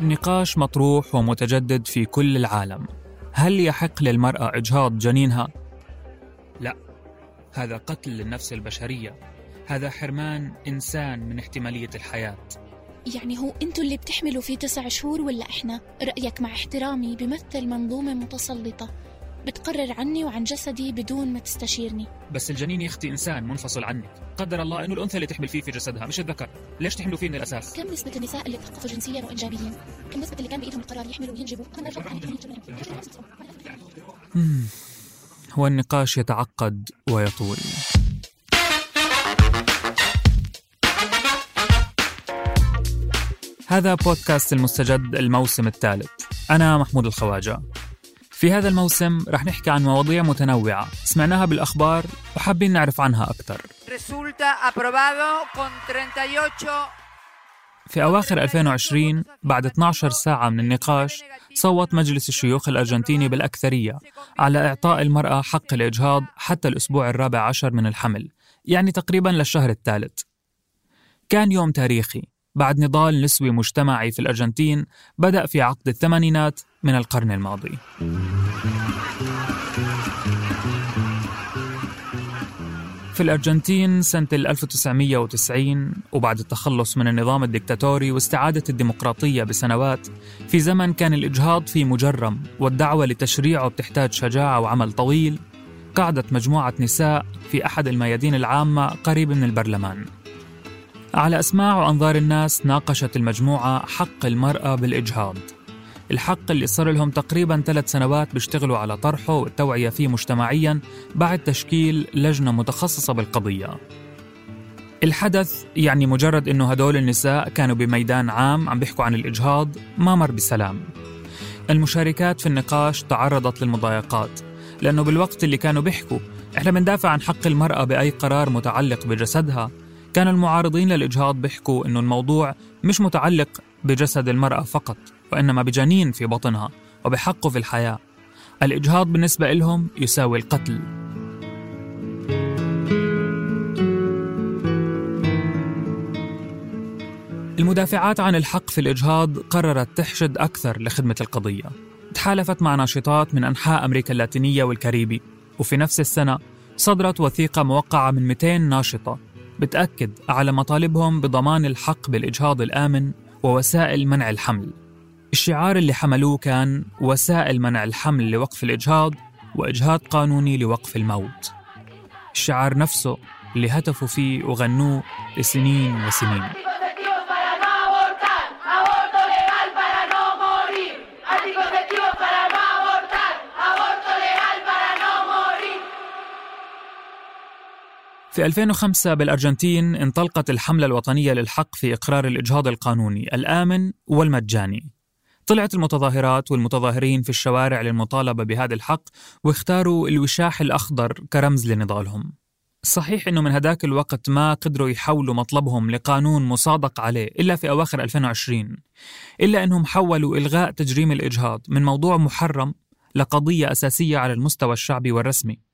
النقاش مطروح ومتجدد في كل العالم هل يحق للمرأة إجهاض جنينها؟ لا هذا قتل للنفس البشرية هذا حرمان إنسان من احتمالية الحياة يعني هو أنتوا اللي بتحملوا فيه تسع شهور ولا إحنا؟ رأيك مع احترامي بمثل منظومة متسلطة بتقرر عني وعن جسدي بدون ما تستشيرني. بس الجنين يا أختي إنسان منفصل عنك. قدر الله إنه الأنثى اللي تحمل فيه في جسدها مش الذكر. ليش تحملوا فيه من الأساس؟ كم نسبة النساء اللي تثقفوا جنسيا وإنجابيا؟ كم نسبة اللي كان بإيدهم القرار يحملوا وينجبوا؟ أنا هو النقاش يتعقد ويطول. هذا بودكاست المستجد الموسم الثالث. أنا محمود الخواجة. في هذا الموسم رح نحكي عن مواضيع متنوعة. سمعناها بالأخبار وحابين نعرف عنها أكثر Resulta aprobado con 38 في أواخر 2020 بعد 12 ساعة من النقاش صوت مجلس الشيوخ الأرجنتيني بالأكثرية على إعطاء المرأة حق الإجهاض حتى الأسبوع الرابع عشر من الحمل يعني تقريبا للشهر الثالث. كان يوم تاريخي بعد نضال نسوي مجتمعي في الأرجنتين بدأ في عقد الثمانينات من القرن الماضي. في الأرجنتين سنة 1990 وبعد التخلص من النظام الدكتاتوري واستعادة الديمقراطية بسنوات في زمن كان الإجهاض فيه مجرم والدعوة لتشريعه بتحتاج شجاعة وعمل طويل قعدت مجموعة نساء في أحد الميادين العامة قريب من البرلمان. على أسماع وأنظار الناس ناقشت المجموعة حق المرأة بالإجهاض. الحق اللي صار لهم تقريبا ثلاث سنوات بيشتغلوا على طرحه والتوعية فيه مجتمعيا بعد تشكيل لجنة متخصصة بالقضية. الحدث يعني مجرد إنه هدول النساء كانوا بميدان عام عم بيحكوا عن الإجهاض ما مر بسلام. المشاركات في النقاش تعرضت للمضايقات لأنه بالوقت اللي كانوا بيحكوا إحنا بندافع عن حق المرأة بأي قرار متعلق بجسدها كان المعارضين للإجهاض بيحكوا إنه الموضوع مش متعلق بجسد المرأة فقط وإنما بجنين في بطنها وبحقه في الحياة. الإجهاض بالنسبة لهم يساوي القتل. المدافعات عن الحق في الإجهاض قررت تحشد أكثر لخدمة القضية. تحالفت مع ناشطات من أنحاء أمريكا اللاتينية والكاريبي وفي نفس السنة صدرت وثيقة موقعة من 200 ناشطة بتأكد على مطالبهم بضمان الحق بالإجهاض الآمن ووسائل منع الحمل. الشعار اللي حملوه كان وسائل منع الحمل لوقف الإجهاض وإجهاض قانوني لوقف الموت. الشعار نفسه اللي هتفوا فيه وغنوه لسنين وسنين. في 2005 بالأرجنتين انطلقت الحملة الوطنية للحق في إقرار الإجهاض القانوني الآمن والمجاني. طلعت المتظاهرات والمتظاهرين في الشوارع للمطالبة بهذا الحق واختاروا الوشاح الأخضر كرمز لنضالهم. صحيح أنه من هداك الوقت ما قدروا يحولوا مطلبهم لقانون مصادق عليه إلا في أواخر 2020 إلا أنهم حولوا إلغاء تجريم الإجهاض من موضوع محرم لقضية أساسية على المستوى الشعبي والرسمي.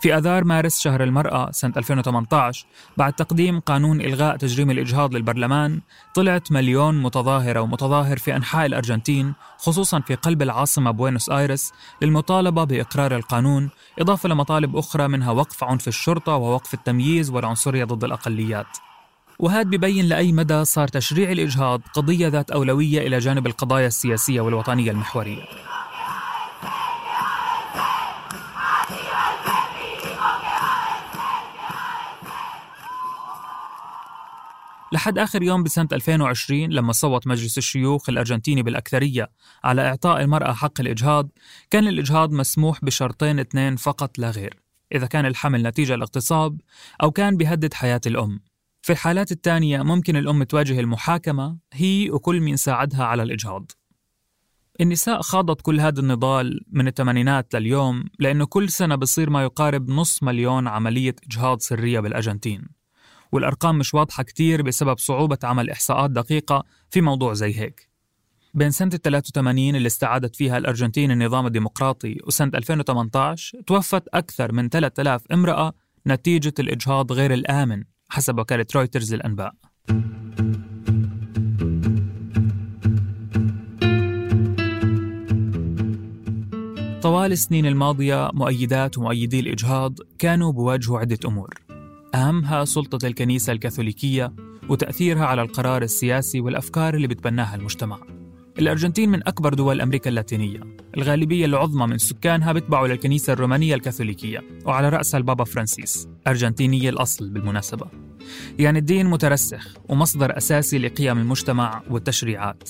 في أذار مارس شهر المرأة سنة 2018 بعد تقديم قانون إلغاء تجريم الإجهاض للبرلمان طلعت مليون متظاهرة ومتظاهر في أنحاء الأرجنتين خصوصا في قلب العاصمة بوينوس آيرس للمطالبة بإقرار القانون إضافة لمطالب أخرى منها وقف عنف الشرطة ووقف التمييز والعنصرية ضد الأقليات. وهذا ببين لأي مدى صار تشريع الإجهاض قضية ذات أولوية إلى جانب القضايا السياسية والوطنية المحورية. لحد آخر يوم بسنة 2020 لما صوت مجلس الشيوخ الأرجنتيني بالأكثرية على إعطاء المرأة حق الإجهاض كان الإجهاض مسموح بشرطين اثنين فقط لا غير إذا كان الحمل نتيجة الاغتصاب أو كان بيهدد حياة الأم. في الحالات الثانية ممكن الأم تواجه المحاكمة هي وكل من ساعدها على الإجهاض. النساء خاضت كل هذا النضال من الثمانينات لليوم لأنه كل سنة بصير ما يقارب نص مليون عملية إجهاض سرية بالأرجنتين. والأرقام مش واضحة كتير بسبب صعوبة عمل إحصاءات دقيقة في موضوع زي هيك. بين سنة 83 اللي استعادت فيها الأرجنتين النظام الديمقراطي وسنة 2018 توفت أكثر من 3000 امرأة نتيجة الإجهاض غير الآمن حسب وكالة رويترز للأنباء. طوال السنين الماضية مؤيدات ومؤيدي الإجهاض كانوا بواجهوا عدة أمور. أهمها سلطة الكنيسة الكاثوليكية وتأثيرها على القرار السياسي والأفكار اللي بتبناها المجتمع. الأرجنتين من أكبر دول أمريكا اللاتينية. الغالبية العظمى من سكانها بتبعوا للكنيسة الرومانية الكاثوليكية وعلى رأسها البابا فرانسيس أرجنتيني الأصل بالمناسبة. يعني الدين مترسخ ومصدر أساسي لقيم المجتمع والتشريعات.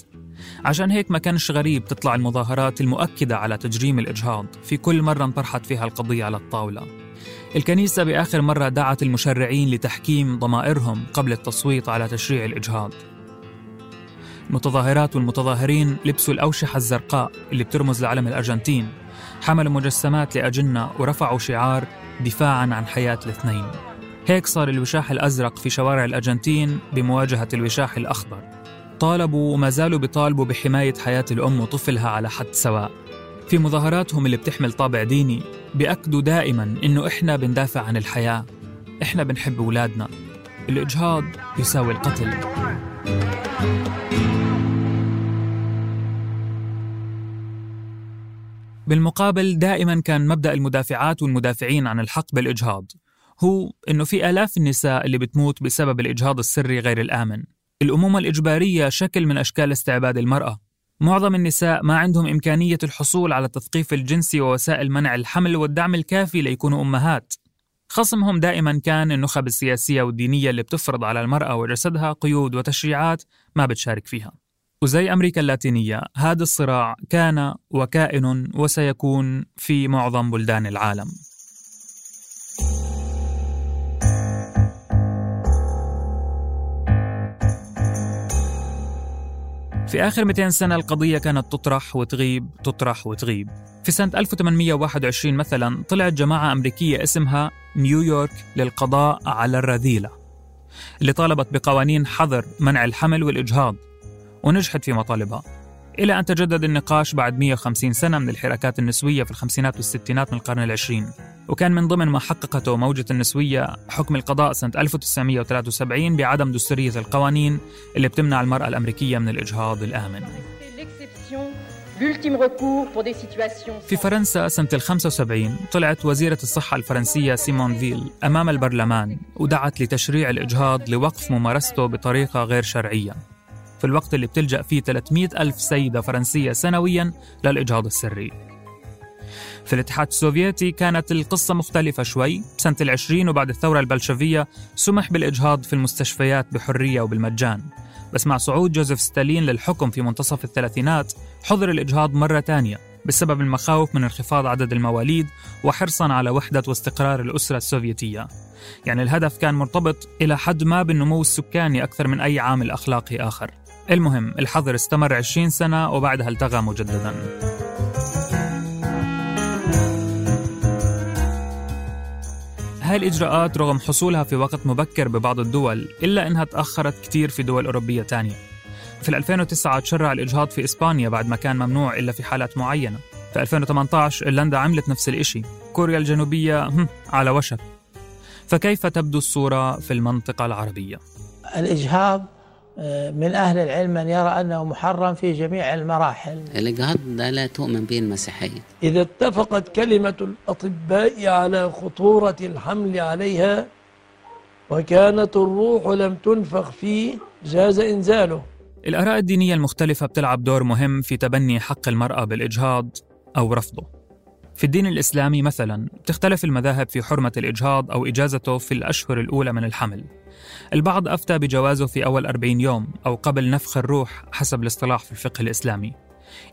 عشان هيك ما كانش غريب تطلع المظاهرات المؤكدة على تجريم الإجهاض في كل مرة انطرحت فيها القضية على الطاولة. الكنيسة بآخر مرة دعت المشرعين لتحكيم ضمائرهم قبل التصويت على تشريع الإجهاض. المتظاهرات والمتظاهرين لبسوا الأوشحة الزرقاء اللي بترمز لعلم الأرجنتين حملوا مجسمات لأجنة ورفعوا شعار دفاعا عن حياة الاثنين. هيك صار الوشاح الأزرق في شوارع الأرجنتين بمواجهة الوشاح الأخضر. طالبوا وما زالوا بيطالبوا بحماية حياة الأم وطفلها على حد سواء. في مظاهراتهم اللي بتحمل طابع ديني بيأكدوا دائما إنه إحنا بندافع عن الحياة. إحنا بنحب أولادنا الإجهاض يساوي القتل. بالمقابل دائما كان مبدأ المدافعات والمدافعين عن الحق بالإجهاض. هو إنه في آلاف النساء اللي بتموت بسبب الإجهاض السري غير الآمن. الأمومة الإجبارية شكل من أشكال استعباد المرأة. معظم النساء ما عندهم إمكانية الحصول على التثقيف الجنسي ووسائل منع الحمل والدعم الكافي ليكونوا أمهات. خصمهم دائما كان النخب السياسية والدينية اللي بتفرض على المرأة وجسدها قيود وتشريعات ما بتشارك فيها. وزي أمريكا اللاتينية هذا الصراع كان وكائن وسيكون في معظم بلدان العالم. في آخر 200 سنة القضية كانت تطرح وتغيب تطرح وتغيب. في سنة 1821 مثلا طلعت جماعة أمريكية اسمها نيويورك للقضاء على الرذيلة اللي طالبت بقوانين حظر منع الحمل والإجهاض ونجحت في مطالبها. إلى أن تجدد النقاش بعد 150 سنة من الحراكات النسوية في الخمسينات والستينات من القرن العشرين. وكان من ضمن ما حققته موجة النسوية حكم القضاء سنة 1973 بعدم دستورية القوانين اللي بتمنع المرأة الأمريكية من الإجهاض الآمن. في فرنسا سنة ال 75 طلعت وزيرة الصحة الفرنسية سيمون فيل أمام البرلمان ودعت لتشريع الإجهاض لوقف ممارسته بطريقة غير شرعية. في الوقت اللي بتلجأ فيه 300 ألف سيدة فرنسية سنويا للإجهاض السري. في الاتحاد السوفيتي كانت القصة مختلفة شوي. سنة العشرين وبعد الثورة البلشفية سمح بالإجهاض في المستشفيات بحرية وبالمجان. بس مع صعود جوزيف ستالين للحكم في منتصف الثلاثينات حظر الإجهاض مرة تانية بسبب المخاوف من انخفاض عدد المواليد وحرصا على وحدة واستقرار الأسرة السوفيتية. يعني الهدف كان مرتبط إلى حد ما بالنمو السكاني أكثر من أي عامل أخلاقي آخر. المهم الحظر استمر 20 سنة وبعدها التغى مجددا. هاي الإجراءات رغم حصولها في وقت مبكر ببعض الدول إلا أنها تأخرت كتير في دول أوروبية تانية. في 2009 تشرع الإجهاض في إسبانيا بعد ما كان ممنوع إلا في حالات معينة. في 2018 إيرلندا عملت نفس الإشي. كوريا الجنوبية على وشك. فكيف تبدو الصورة في المنطقة العربية؟ الإجهاض من أهل العلم من يرى أنه محرم في جميع المراحل. الإجهاض ده لا تؤمن به المسيحية. إذا اتفقت كلمة الأطباء على خطورة الحمل عليها وكانت الروح لم تنفخ فيه جاز إنزاله. الآراء الدينية المختلفة بتلعب دور مهم في تبني حق المرأة بالإجهاض أو رفضه. في الدين الإسلامي مثلا تختلف المذاهب في حرمة الإجهاض أو إجازته في الأشهر الأولى من الحمل. البعض أفتى بجوازه في أول 40 يوم أو قبل نفخ الروح حسب الاصطلاح في الفقه الإسلامي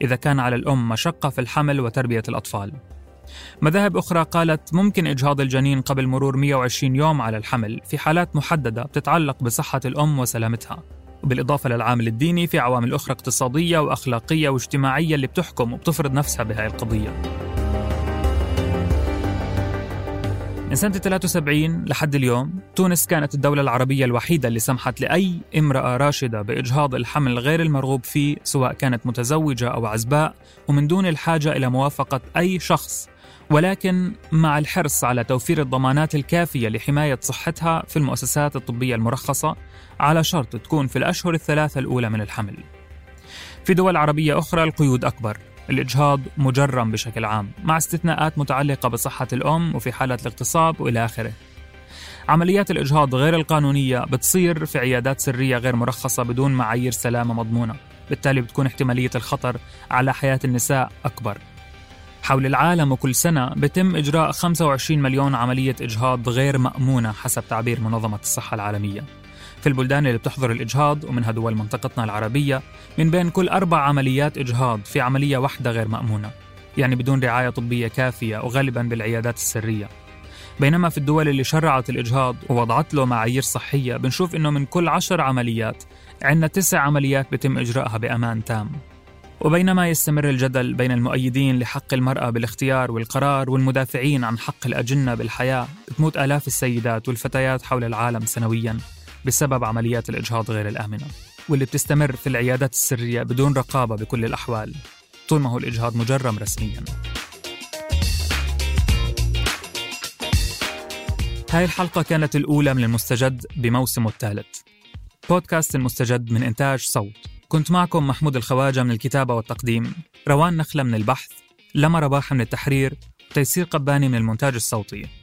إذا كان على الأم مشقة في الحمل وتربية الأطفال. مذاهب أخرى قالت ممكن إجهاض الجنين قبل مرور 120 يوم على الحمل في حالات محددة بتتعلق بصحة الأم وسلامتها وبالإضافة للعامل الديني في عوامل أخرى اقتصادية وأخلاقية واجتماعية اللي بتحكم وبتفرض نفسها بهاي القضية. من سنة 73 لحد اليوم تونس كانت الدولة العربية الوحيدة اللي سمحت لأي امرأة راشدة بإجهاض الحمل غير المرغوب فيه سواء كانت متزوجة أو عزباء ومن دون الحاجة إلى موافقة أي شخص. ولكن مع الحرص على توفير الضمانات الكافية لحماية صحتها في المؤسسات الطبية المرخصة على شرط تكون في الأشهر الثلاثة الأولى من الحمل. في دول عربية أخرى القيود أكبر. الإجهاض مجرم بشكل عام مع استثناءات متعلقة بصحة الأم وفي حالة الاغتصاب وإلى آخره. عمليات الإجهاض غير القانونية بتصير في عيادات سرية غير مرخصة بدون معايير سلامة مضمونة. بالتالي بتكون احتمالية الخطر على حياة النساء أكبر. حول العالم وكل سنة بتم إجراء 25 مليون عملية إجهاض غير مأمونة حسب تعبير منظمة الصحة العالمية. في البلدان اللي بتحظر الإجهاض ومنها دول منطقتنا العربية من بين كل أربع عمليات إجهاض في عملية واحدة غير مأمونة يعني بدون رعاية طبية كافية وغالبا بالعيادات السرية. بينما في الدول اللي شرعت الإجهاض ووضعت له معايير صحية بنشوف إنه من كل عشر عمليات عندنا تسع عمليات بتم إجراءها بأمان تام. وبينما يستمر الجدل بين المؤيدين لحق المرأة بالاختيار والقرار والمدافعين عن حق الأجنة بالحياة تموت آلاف السيدات والفتيات حول العالم سنوياً. بسبب عمليات الإجهاض غير الآمنة واللي بتستمر في العيادات السرية بدون رقابة بكل الأحوال. طول ما هو الإجهاض مجرم رسمياً. هاي الحلقة كانت الأولى من المستجد بموسمه الثالث. بودكاست المستجد من إنتاج صوت. كنت معكم محمود الخواجة من الكتابة والتقديم روان نخلة من البحث لما رباح من التحرير تيسير قباني من المونتاج الصوتي.